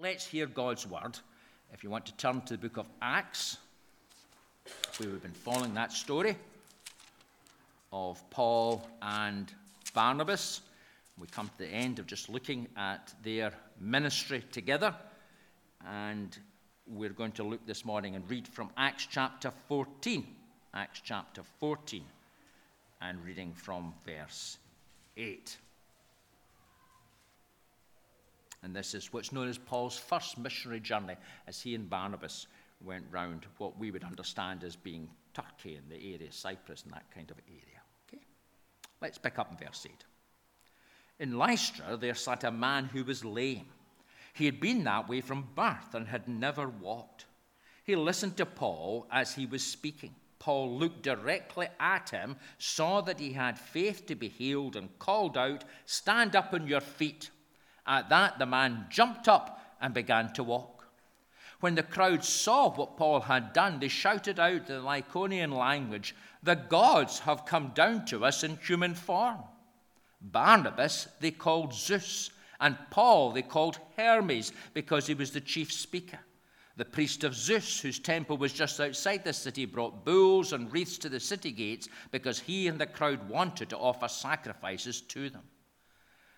Let's hear God's word. If you want to turn to the book of Acts, we have been following that story of Paul and Barnabas. We come to the end of just looking at their ministry together. And we're going to look this morning and read from Acts chapter 14. Acts chapter 14, and reading from verse 8. And this is what's known as Paul's first missionary journey as he and Barnabas went round what we would understand as being Turkey and the area, of Cyprus and that kind of area. Okay? Let's pick up in verse 8. In Lystra, there sat a man who was lame. He had been that way from birth and had never walked. He listened to Paul as he was speaking. Paul looked directly at him, saw that he had faith to be healed, and called out, Stand up on your feet. At that, the man jumped up and began to walk. When the crowd saw what Paul had done, they shouted out in the Lycaonian language, The gods have come down to us in human form. Barnabas they called Zeus, and Paul they called Hermes because he was the chief speaker. The priest of Zeus, whose temple was just outside the city, brought bulls and wreaths to the city gates because he and the crowd wanted to offer sacrifices to them.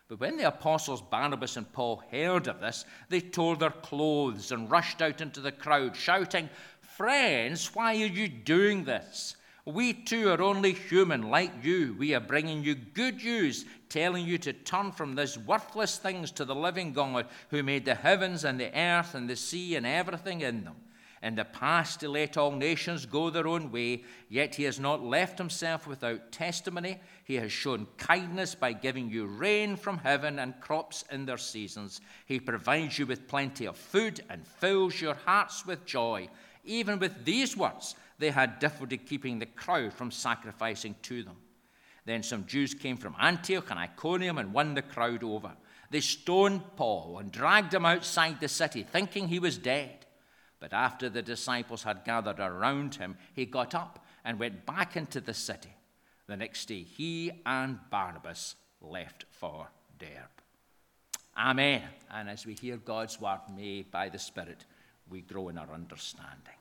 But when the apostles Barnabas and Paul heard of this, they tore their clothes and rushed out into the crowd, shouting, Friends, why are you doing this? We too are only human like you. We are bringing you good news, telling you to turn from these worthless things to the living God who made the heavens and the earth and the sea and everything in them. In the past, he let all nations go their own way, yet he has not left himself without testimony. He has shown kindness by giving you rain from heaven and crops in their seasons. He provides you with plenty of food and fills your hearts with joy. Even with these words, they had difficulty keeping the crowd from sacrificing to them. Then some Jews came from Antioch and Iconium and won the crowd over. They stoned Paul and dragged him outside the city, thinking he was dead. But after the disciples had gathered around him, he got up and went back into the city. The next day, he and Barnabas left for Derbe. Amen. And as we hear God's word, may by the Spirit we grow in our understanding.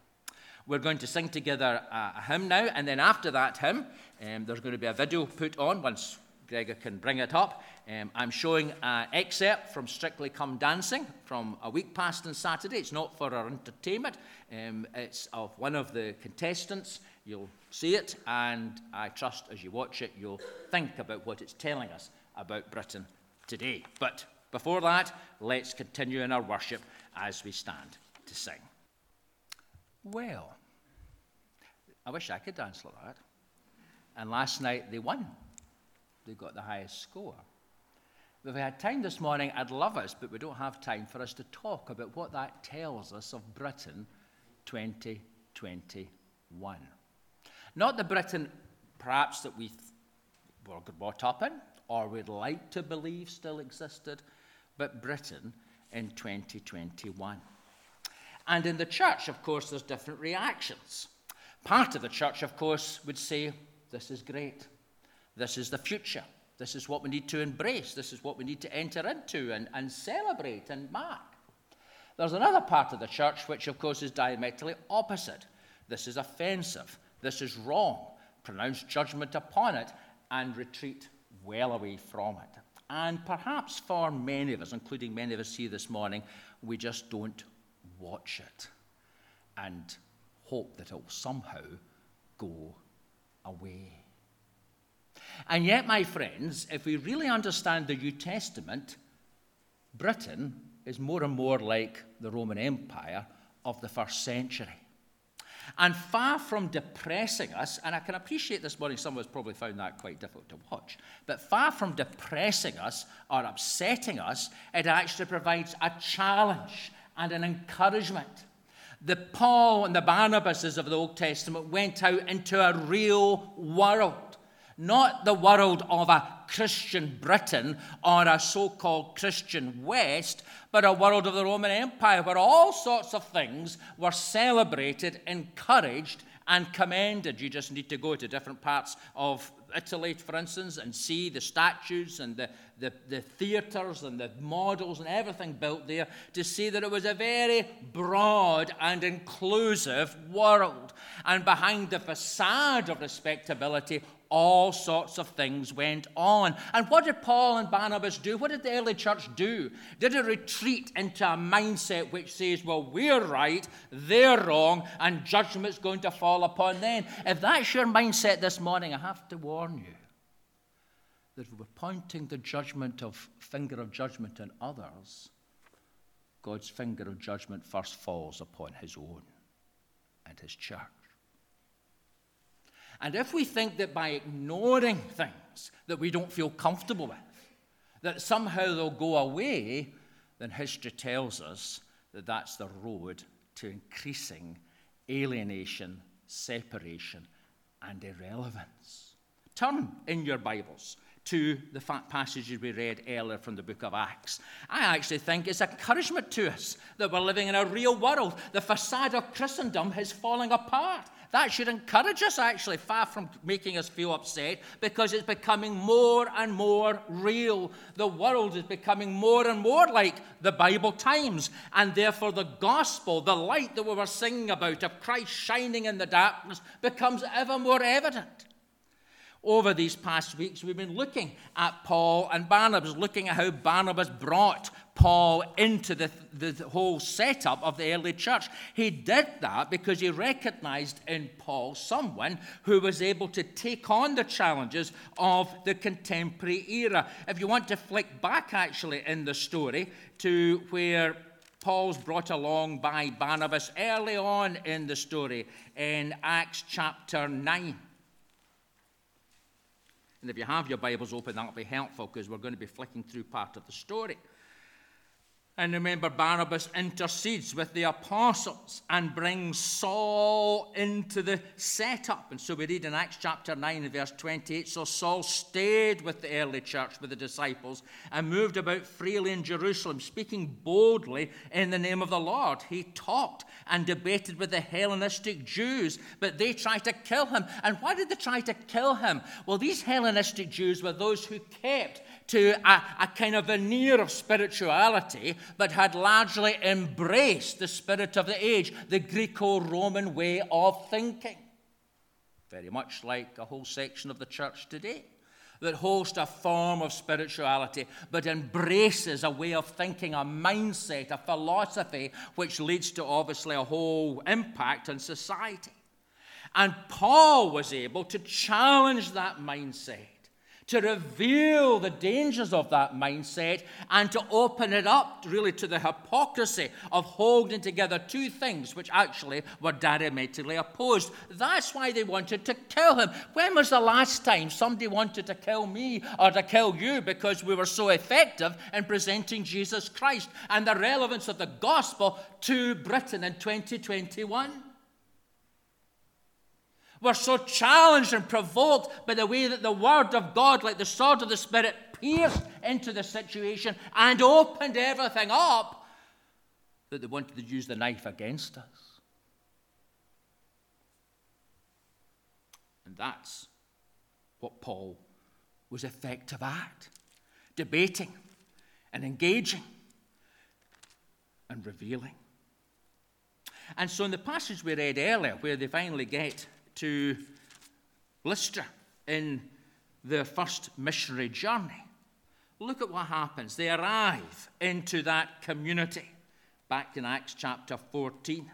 We're going to sing together a, hymn now, and then after that hymn, um, there's going to be a video put on once Gregor can bring it up. Um, I'm showing an excerpt from Strictly Come Dancing from a week past on Saturday. It's not for our entertainment, um, it's of one of the contestants. You'll see it, and I trust as you watch it, you'll think about what it's telling us about Britain today. But before that, let's continue in our worship as we stand to sing. Well, I wish I could dance like that. And last night they won. They got the highest score. If we had time this morning, I'd love us, but we don't have time for us to talk about what that tells us of Britain 2021. Not the Britain, perhaps, that we were brought up in or we'd like to believe still existed, but Britain in 2021. And in the church, of course, there's different reactions. Part of the church, of course, would say, This is great. This is the future. This is what we need to embrace. This is what we need to enter into and, and celebrate and mark. There's another part of the church which, of course, is diametrically opposite. This is offensive. This is wrong. Pronounce judgment upon it and retreat well away from it. And perhaps for many of us, including many of us here this morning, we just don't watch it and hope that it will somehow go away. And yet, my friends, if we really understand the New Testament, Britain is more and more like the Roman Empire of the first century. And far from depressing us, and I can appreciate this morning, some of us probably found that quite difficult to watch, but far from depressing us or upsetting us, it actually provides a challenge and an encouragement. The Paul and the Barnabases of the Old Testament went out into a real world, not the world of a Christian Britain or a so called Christian West, but a world of the Roman Empire where all sorts of things were celebrated, encouraged, and commended. You just need to go to different parts of Italy, for instance, and see the statues and the, the, the theatres and the models and everything built there to see that it was a very broad and inclusive world. And behind the facade of respectability, all sorts of things went on. And what did Paul and Barnabas do? What did the early church do? Did it retreat into a mindset which says, well, we're right, they're wrong, and judgment's going to fall upon them? If that's your mindset this morning, I have to warn you that we're pointing the judgment of finger of judgment on others, God's finger of judgment first falls upon his own and his church. And if we think that by ignoring things that we don't feel comfortable with, that somehow they'll go away, then history tells us that that's the road to increasing alienation, separation, and irrelevance. Turn in your Bibles to the passages we read earlier from the book of Acts. I actually think it's encouragement to us that we're living in a real world. The facade of Christendom is falling apart. That should encourage us, actually, far from making us feel upset, because it's becoming more and more real. The world is becoming more and more like the Bible times, and therefore the gospel, the light that we were singing about of Christ shining in the darkness, becomes ever more evident over these past weeks, we've been looking at Paul and Barnabas, looking at how Barnabas brought Paul into the, the whole setup of the early church. He did that because he recognized in Paul someone who was able to take on the challenges of the contemporary era. If you want to flick back actually in the story to where Paul's brought along by Barnabas early on in the story in Acts chapter 9. And if you have your Bibles open, that'll be helpful because we're going to be flicking through part of the story. And remember, Barnabas intercedes with the apostles and brings Saul into the setup. And so we read in Acts chapter 9 verse 28 So Saul stayed with the early church, with the disciples, and moved about freely in Jerusalem, speaking boldly in the name of the Lord. He talked and debated with the Hellenistic Jews, but they tried to kill him. And why did they try to kill him? Well, these Hellenistic Jews were those who kept to a, a kind of veneer of spirituality, but had largely embraced the spirit of the age, the Greco Roman way of thinking. Very much like a whole section of the church today that hosts a form of spirituality, but embraces a way of thinking, a mindset, a philosophy, which leads to obviously a whole impact on society. And Paul was able to challenge that mindset to reveal the dangers of that mindset and to open it up really to the hypocrisy of holding together two things which actually were diametrically opposed. That's why they wanted to kill him. When was the last time somebody wanted to kill me or to kill you because we were so effective in presenting Jesus Christ and the relevance of the gospel to Britain in 2021? We're so challenged and provoked by the way that the Word of God, like the sword of the Spirit, pierced into the situation and opened everything up that they wanted to use the knife against us. And that's what Paul was effective at debating and engaging and revealing. And so, in the passage we read earlier, where they finally get to Lystra in their first missionary journey. Look at what happens. They arrive into that community back in Acts chapter 14.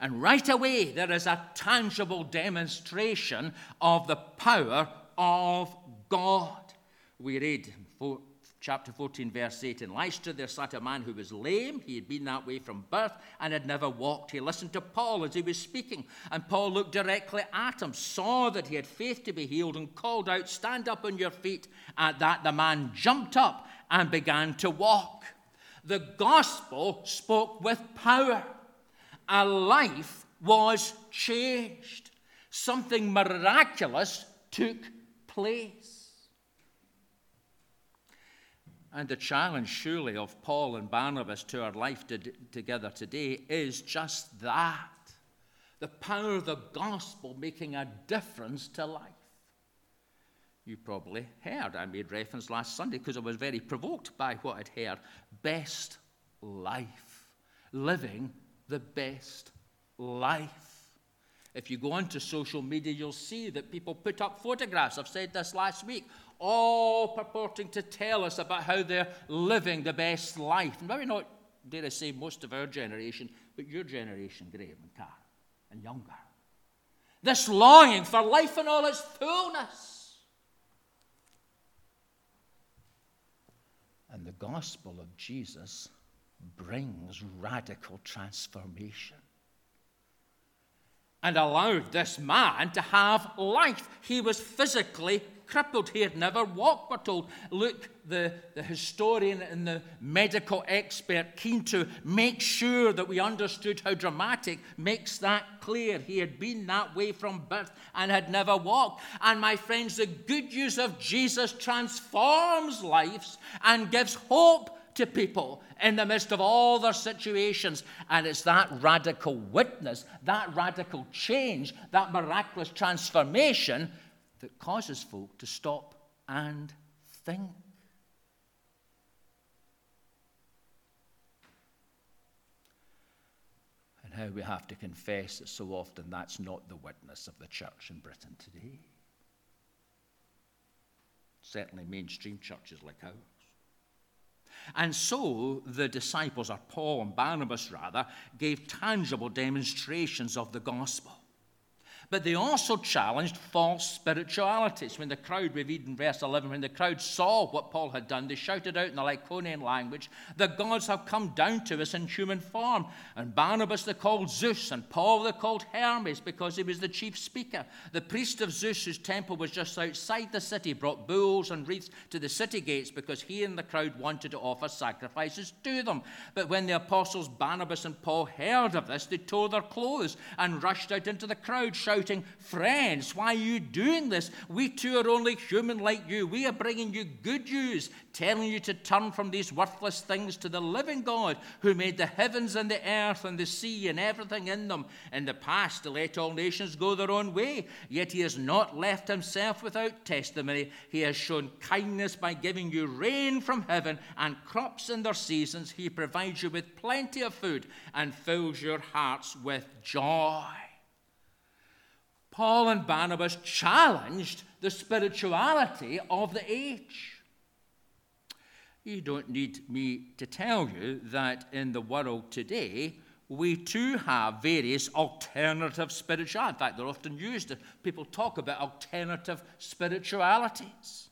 And right away, there is a tangible demonstration of the power of God. We read chapter 14, verse 8. In Lystra, there sat a man who was lame. He had been that way from birth and had never walked. He listened to Paul as he was speaking, and Paul looked directly at him, saw that he had faith to be healed, and called out, Stand up on your feet. At that, the man jumped up and began to walk. The gospel spoke with power. A life was changed. Something miraculous took place. And the challenge, surely, of Paul and Barnabas to our life to, together today is just that the power of the gospel making a difference to life. you probably heard. I made reference last Sunday because I was very provoked by what I'd heard. Best life. Living the best life. If you go onto social media, you'll see that people put up photographs. I've said this last week, all purporting to tell us about how they're living the best life. And maybe not, dare I say, most of our generation, but your generation, Graham and Carl, and younger. This longing for life in all its fullness. And the gospel of Jesus brings radical transformation and allowed this man to have life. He was physically crippled. He had never walked, we're told. Luke, the, the historian and the medical expert, keen to make sure that we understood how dramatic, makes that clear. He had been that way from birth and had never walked. And my friends, the good news of Jesus transforms lives and gives hope to people in the midst of all their situations. And it's that radical witness, that radical change, that miraculous transformation that causes folk to stop and think. And how we have to confess that so often that's not the witness of the church in Britain today. Certainly, mainstream churches like ours. And so the disciples, or Paul and Barnabas rather, gave tangible demonstrations of the gospel. But they also challenged false spiritualities. When the crowd, we read in verse 11, when the crowd saw what Paul had done, they shouted out in the Lycaonian language, The gods have come down to us in human form. And Barnabas they called Zeus, and Paul they called Hermes because he was the chief speaker. The priest of Zeus, whose temple was just outside the city, brought bulls and wreaths to the city gates because he and the crowd wanted to offer sacrifices to them. But when the apostles Barnabas and Paul heard of this, they tore their clothes and rushed out into the crowd, shouting, shouting, Friends, why are you doing this? We too are only human like you. We are bringing you good news, telling you to turn from these worthless things to the living God who made the heavens and the earth and the sea and everything in them. In the past, to let all nations go their own way, yet he has not left himself without testimony. He has shown kindness by giving you rain from heaven and crops in their seasons. He provides you with plenty of food and fills your hearts with joy. Paul and Barnabas challenged the spirituality of the age. You don't need me to tell you that in the world today, we too have various alternative spirituality. In fact, they're often used. People talk about alternative spiritualities.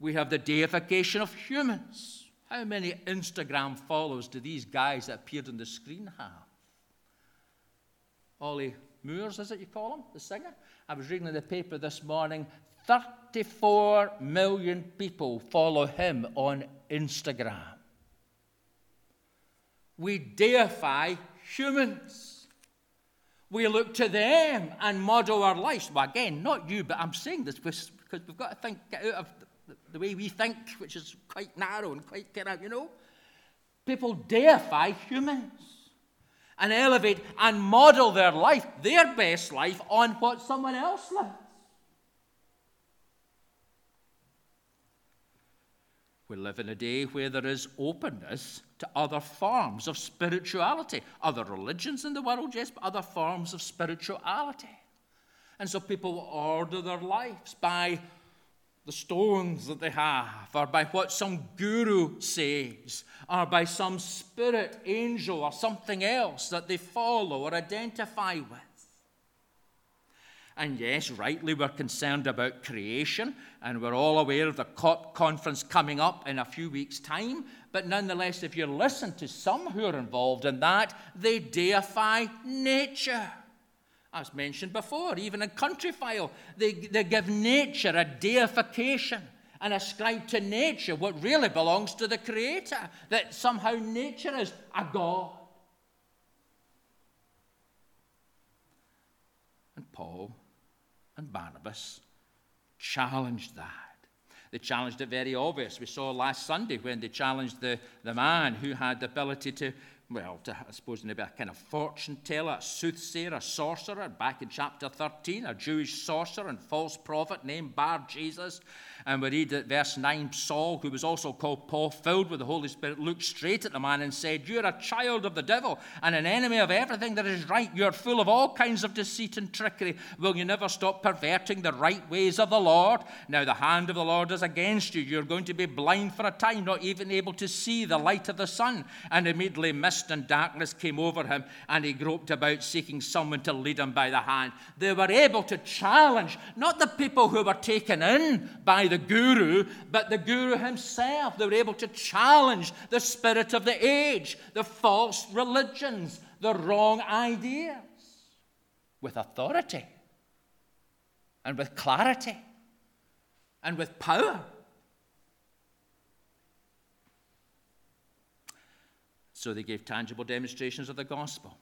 We have the deification of humans. How many Instagram followers do these guys that appeared on the screen have? Ollie Murs, is it you call him, the singer? I was reading in the paper this morning 34 million people follow him on Instagram. We deify humans. We look to them and model our lives. Well, again, not you, but I'm saying this because we've got to think out of the way we think, which is quite narrow and quite kind of, you know. People deify humans and elevate and model their life, their best life, on what someone else lives. We live in a day where there is openness to other forms of spirituality, other religions in the world, yes, but other forms of spirituality. And so people order their lives by the stones that they have, or by what some guru says, or by some spirit, angel, or something else that they follow or identify with. And yes, rightly, we're concerned about creation, and we're all aware of the COP conference coming up in a few weeks' time. But nonetheless, if you listen to some who are involved in that, they deify nature. As mentioned before, even in Countryfile, they, they give nature a deification and ascribe to nature what really belongs to the Creator, that somehow nature is a God. And Paul and Barnabas challenged that. They challenged it very obvious. We saw last Sunday when they challenged the, the man who had the ability to well, I suppose maybe a kind of fortune teller, a soothsayer, a sorcerer, back in chapter 13, a Jewish sorcerer and false prophet named Bar Jesus. And we read at verse 9 Saul, who was also called Paul, filled with the Holy Spirit, looked straight at the man and said, You're a child of the devil and an enemy of everything that is right. You're full of all kinds of deceit and trickery. Will you never stop perverting the right ways of the Lord? Now the hand of the Lord is against you. You're going to be blind for a time, not even able to see the light of the sun. And immediately mist and darkness came over him, and he groped about seeking someone to lead him by the hand. They were able to challenge not the people who were taken in by the guru, but the guru himself. They were able to challenge the spirit of the age, the false religions, the wrong ideas with authority and with clarity and with power. So they gave tangible demonstrations of the gospel.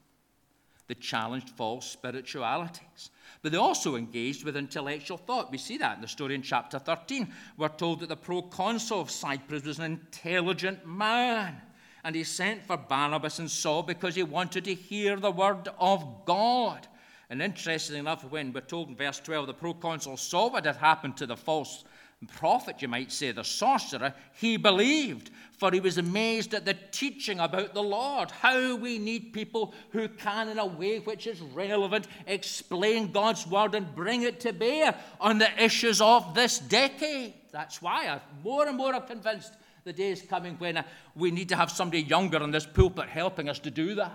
They challenged false spiritualities. But they also engaged with intellectual thought. We see that in the story in chapter 13. We're told that the proconsul of Cyprus was an intelligent man. And he sent for Barnabas and Saul because he wanted to hear the word of God. And interestingly enough, when we're told in verse 12, the proconsul saw what had happened to the false prophet, you might say, the sorcerer, he believed, for he was amazed at the teaching about the Lord. How we need people who can, in a way which is relevant, explain God's word and bring it to bear on the issues of this decade. That's why I'm more and more convinced the day is coming when we need to have somebody younger in this pulpit helping us to do that.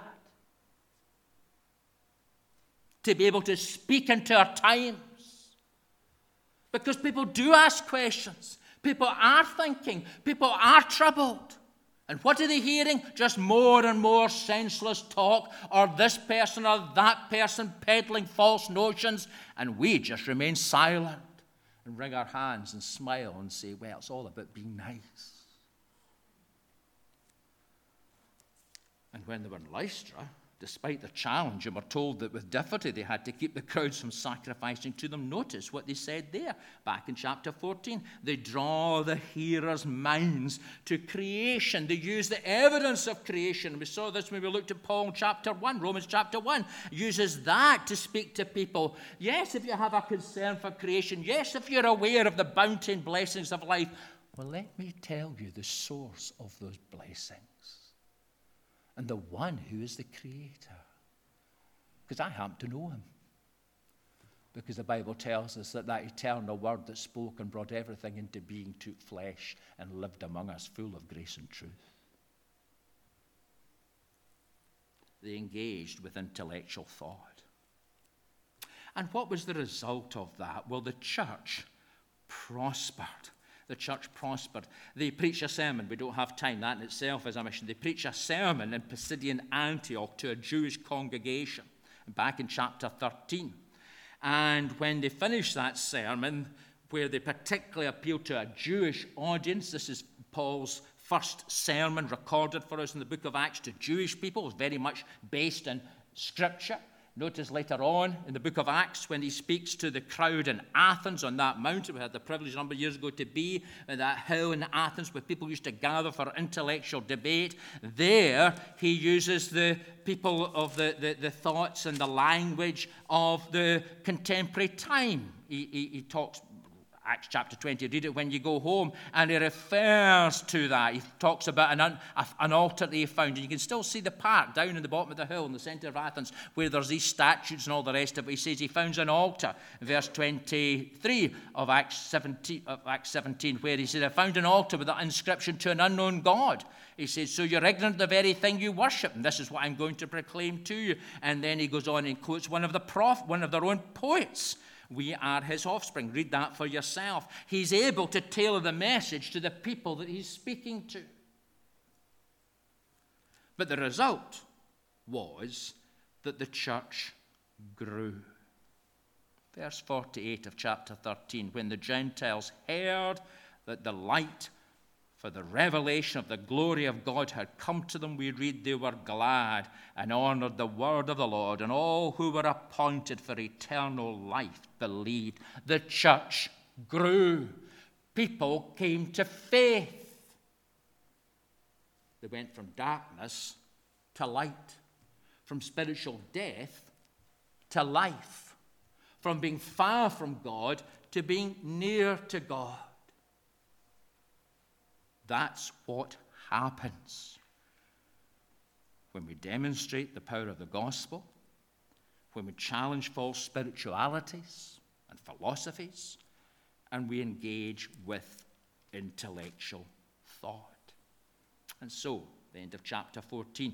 To be able to speak into our time because people do ask questions. People are thinking. People are troubled. And what are they hearing? Just more and more senseless talk, or this person or that person peddling false notions, and we just remain silent and wring our hands and smile and say, well, it's all about being nice. And when they were in Lystra, despite the challenge, and were told that with difficulty they had to keep the crowds from sacrificing to them. Notice what they said there back in chapter 14. They draw the hearers' minds to creation. They use the evidence of creation. We saw this when we looked at Paul chapter 1, Romans chapter 1. Uses that to speak to people. Yes, if you have a concern for creation. Yes, if you're aware of the bounty and blessings of life. Well, let me tell you the source of those blessings and the one who is the creator. Because I happen to know him. Because the Bible tells us that that eternal word that spoke and brought everything into being took flesh and lived among us, full of grace and truth. They engaged with intellectual thought. And what was the result of that? Well, the church prospered the church prospered. They preach a sermon. We don't have time. That in itself is a mission. They preach a sermon in Pisidian Antioch to a Jewish congregation back in chapter 13. And when they finish that sermon, where they particularly appeal to a Jewish audience, this is Paul's first sermon recorded for us in the book of Acts to Jewish people, it's very much based in Scripture. Notice later on in the book of Acts when he speaks to the crowd in Athens on that mountain. We had the privilege a number of years ago to be in that hill in Athens where people used to gather for intellectual debate. There he uses the people of the, the, the thoughts and the language of the contemporary time. He, he, he talks Acts chapter 20, read it when you go home, and he refers to that. He talks about an, an altar that he found, and you can still see the park down in the bottom of the hill in the centre of Athens where there's these statues and all the rest of it. He says he found an altar, verse 23 of Acts 17, of Acts 17 where he said, I found an altar with an inscription to an unknown God. He says, So you're ignorant of the very thing you worship, and this is what I'm going to proclaim to you. And then he goes on and quotes one of the prof, one of their own poets we are his offspring. Read that for yourself. He's able to tailor the message to the people that he's speaking to. But the result was that the church grew. Verse 48 of chapter 13 when the Gentiles heard that the light for the revelation of the glory of God had come to them, we read they were glad and honored the word of the Lord, and all who were appointed for eternal life believed. The church grew. People came to faith. They went from darkness to light, from spiritual death to life, from being far from God to being near to God. That's what happens when we demonstrate the power of the gospel, when we challenge false spiritualities and philosophies, and we engage with intellectual thought. And so, the end of chapter 14.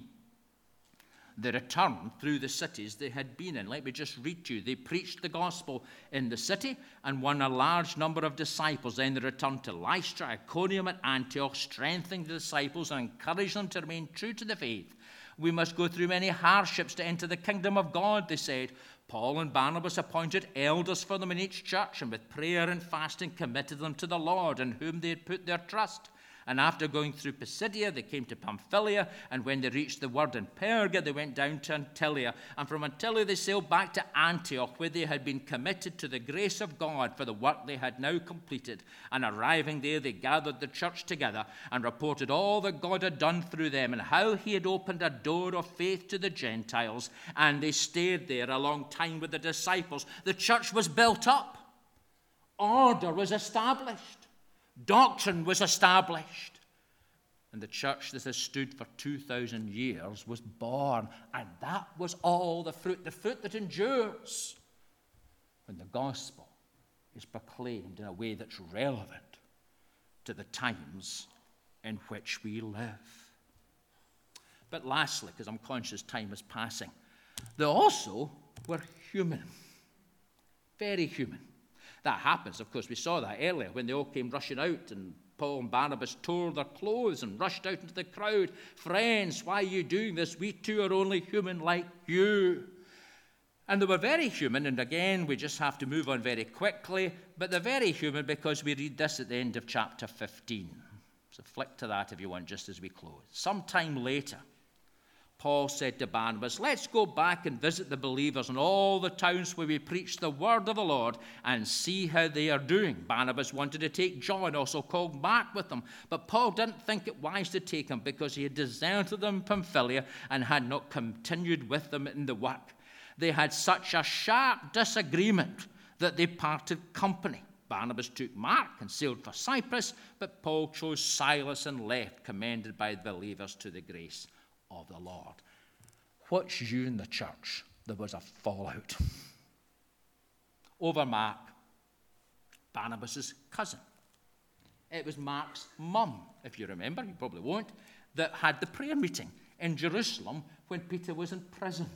The return through the cities they had been in. Let me just read to you. They preached the gospel in the city and won a large number of disciples. Then they returned to Lystra, Iconium, and Antioch, strengthening the disciples and encouraging them to remain true to the faith. We must go through many hardships to enter the kingdom of God, they said. Paul and Barnabas appointed elders for them in each church, and with prayer and fasting committed them to the Lord, in whom they had put their trust. And after going through Pisidia, they came to Pamphylia. And when they reached the word in Perga, they went down to Attalia. And from Attalia, they sailed back to Antioch, where they had been committed to the grace of God for the work they had now completed. And arriving there, they gathered the church together and reported all that God had done through them and how he had opened a door of faith to the Gentiles. And they stayed there a long time with the disciples. The church was built up, order was established. Doctrine was established. And the church that has stood for 2,000 years was born. And that was all the fruit, the fruit that endures when the gospel is proclaimed in a way that's relevant to the times in which we live. But lastly, because I'm conscious time is passing, they also were human, very human. That happens, of course, we saw that earlier when they all came rushing out and Paul and Barnabas tore their clothes and rushed out into the crowd. Friends, why are you doing this? We too are only human like you. And they were very human, and again, we just have to move on very quickly, but they're very human because we read this at the end of chapter 15. So flick to that if you want, just as we close. Sometime later, Paul said to Barnabas, Let's go back and visit the believers in all the towns where we preach the word of the Lord and see how they are doing. Barnabas wanted to take John, also called Mark, with them, but Paul didn't think it wise to take him because he had deserted them Pamphylia and had not continued with them in the work. They had such a sharp disagreement that they parted company. Barnabas took Mark and sailed for Cyprus, but Paul chose Silas and left, commended by the believers to the grace of the Lord. What's you in the church? There was a fallout over Mark, Barnabas's cousin. It was Mark's mum, if you remember, you probably won't, that had the prayer meeting in Jerusalem when Peter was in prison.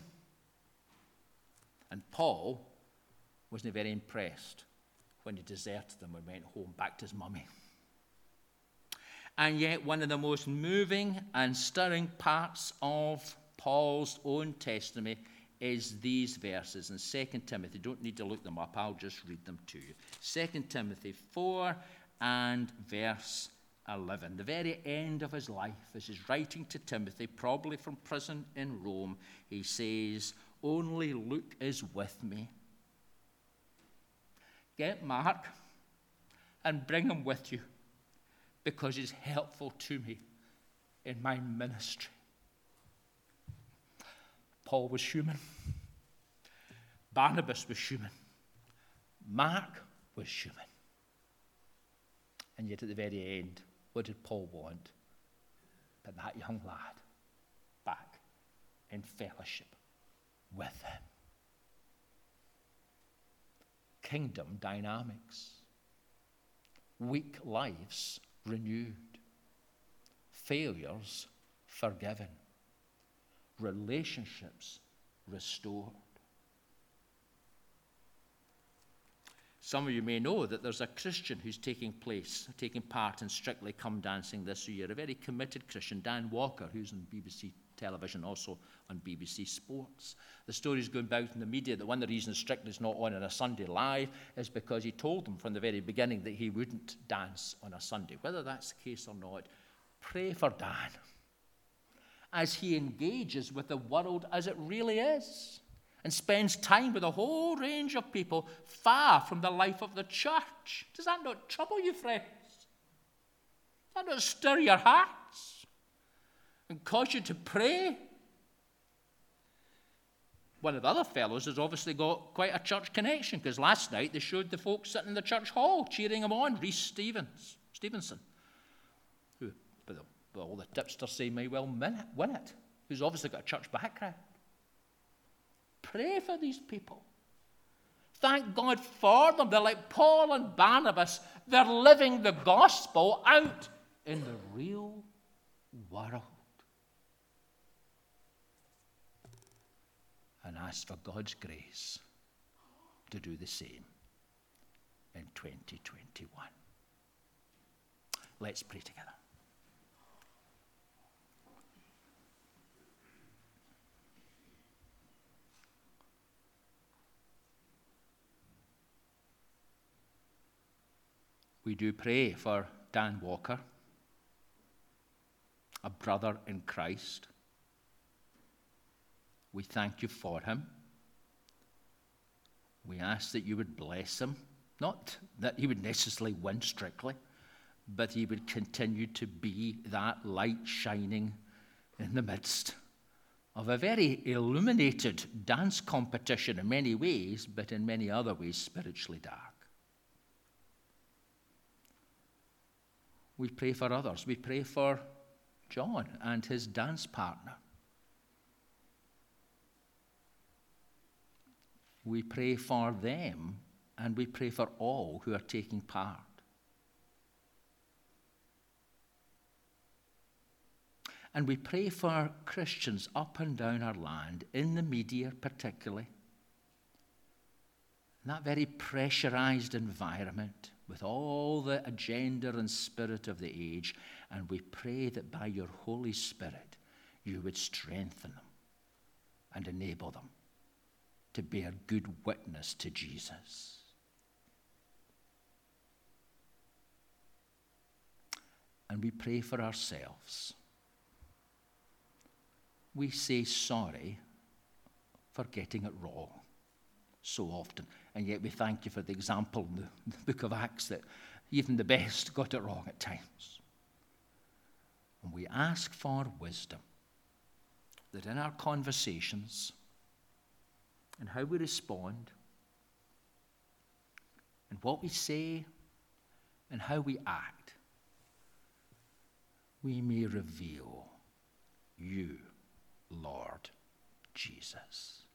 And Paul wasn't very impressed when he deserted them and went home back to his mummy. And yet, one of the most moving and stirring parts of Paul's own testimony is these verses in 2 Timothy. Don't need to look them up, I'll just read them to you. 2 Timothy 4 and verse 11. The very end of his life, as he's writing to Timothy, probably from prison in Rome, he says, Only Luke is with me. Get Mark and bring him with you because it's helpful to me in my ministry. Paul was human. Barnabas was human. Mark was human. And yet, at the very end, what did Paul want? But that young lad back in fellowship with him. Kingdom dynamics. Weak lives renewed, failures forgiven, relationships restored. Some of you may know that there's a Christian who's taking place, taking part in Strictly Come Dancing this year, a very committed Christian, Dan Walker, who's on BBC television, also on BBC Sports. The story's going about in the media that one of the reasons Strictly's not on on a Sunday live is because he told them from the very beginning that he wouldn't dance on a Sunday. Whether that's the case or not, pray for Dan as he engages with the world as it really is and spends time with a whole range of people far from the life of the church. Does that not trouble you, friends? Does that not stir your hearts and cause you to pray one of the other fellows has obviously got quite a church connection because last night they showed the folks sitting in the church hall cheering him on, Rhys Stephens, Stephenson, who, but all the tipsters say may well win it, who's obviously got a church background. Pray for these people. Thank God for them. They're like Paul and Barnabas. They're living the gospel out in the real world. And ask for God's grace to do the same in 2021. Let's pray together. We do pray for Dan Walker, a brother in Christ. We thank you for him. We ask that you would bless him, not that he would necessarily win strictly, but he would continue to be that light shining in the midst of a very illuminated dance competition in many ways, but in many other ways spiritually dark. We pray for others. We pray for John and his dance partner. We pray for them and we pray for all who are taking part. And we pray for Christians up and down our land, in the media particularly, in that very pressurized environment with all the agenda and spirit of the age. And we pray that by your Holy Spirit, you would strengthen them and enable them to bear good witness to Jesus. And we pray for ourselves. We say sorry for getting it wrong so often. And yet we thank you for the example in the, the book of Acts that even the best got it wrong at times. And we ask for wisdom that in our conversations and how we respond and what we say and how we act, we may reveal you, Lord Jesus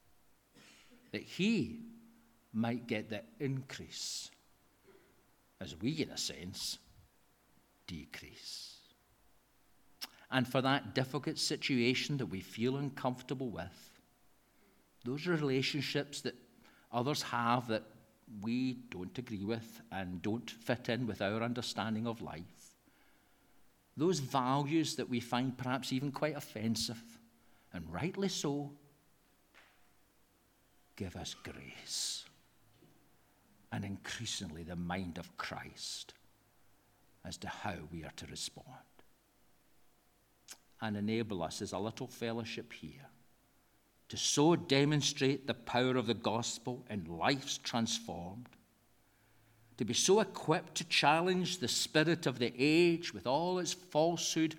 that he might get the increase as we, in a sense, decrease. And for that difficult situation that we feel uncomfortable with, those relationships that others have that we don't agree with and don't fit in with our understanding of life, those values that we find perhaps even quite offensive, and rightly so, give us grace and increasingly the mind of Christ as to how we are to respond. And enable us as a little fellowship here to so demonstrate the power of the gospel in lives transformed, to be so equipped to challenge the spirit of the age with all its falsehood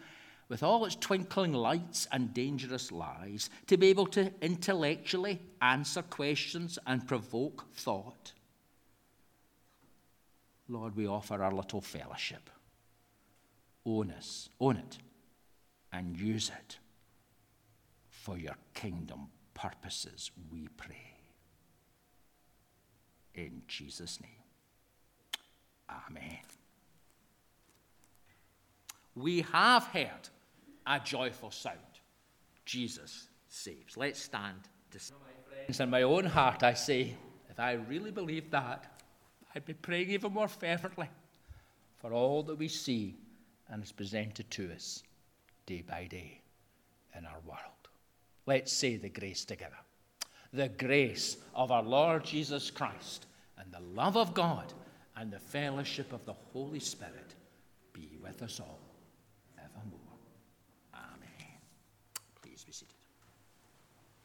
with all its twinkling lights and dangerous lies, to be able to intellectually answer questions and provoke thought. Lord, we offer our little fellowship. Own us, own it, and use it for your kingdom purposes, we pray. In Jesus' name. Amen. We have heard a joyful sound. Jesus saves. Let's stand to. In my own heart, I say, if I really believed that, I'd be praying even more fervently for all that we see and is presented to us day by day in our world. Let's say the grace together. The grace of our Lord Jesus Christ and the love of God and the fellowship of the Holy Spirit be with us all.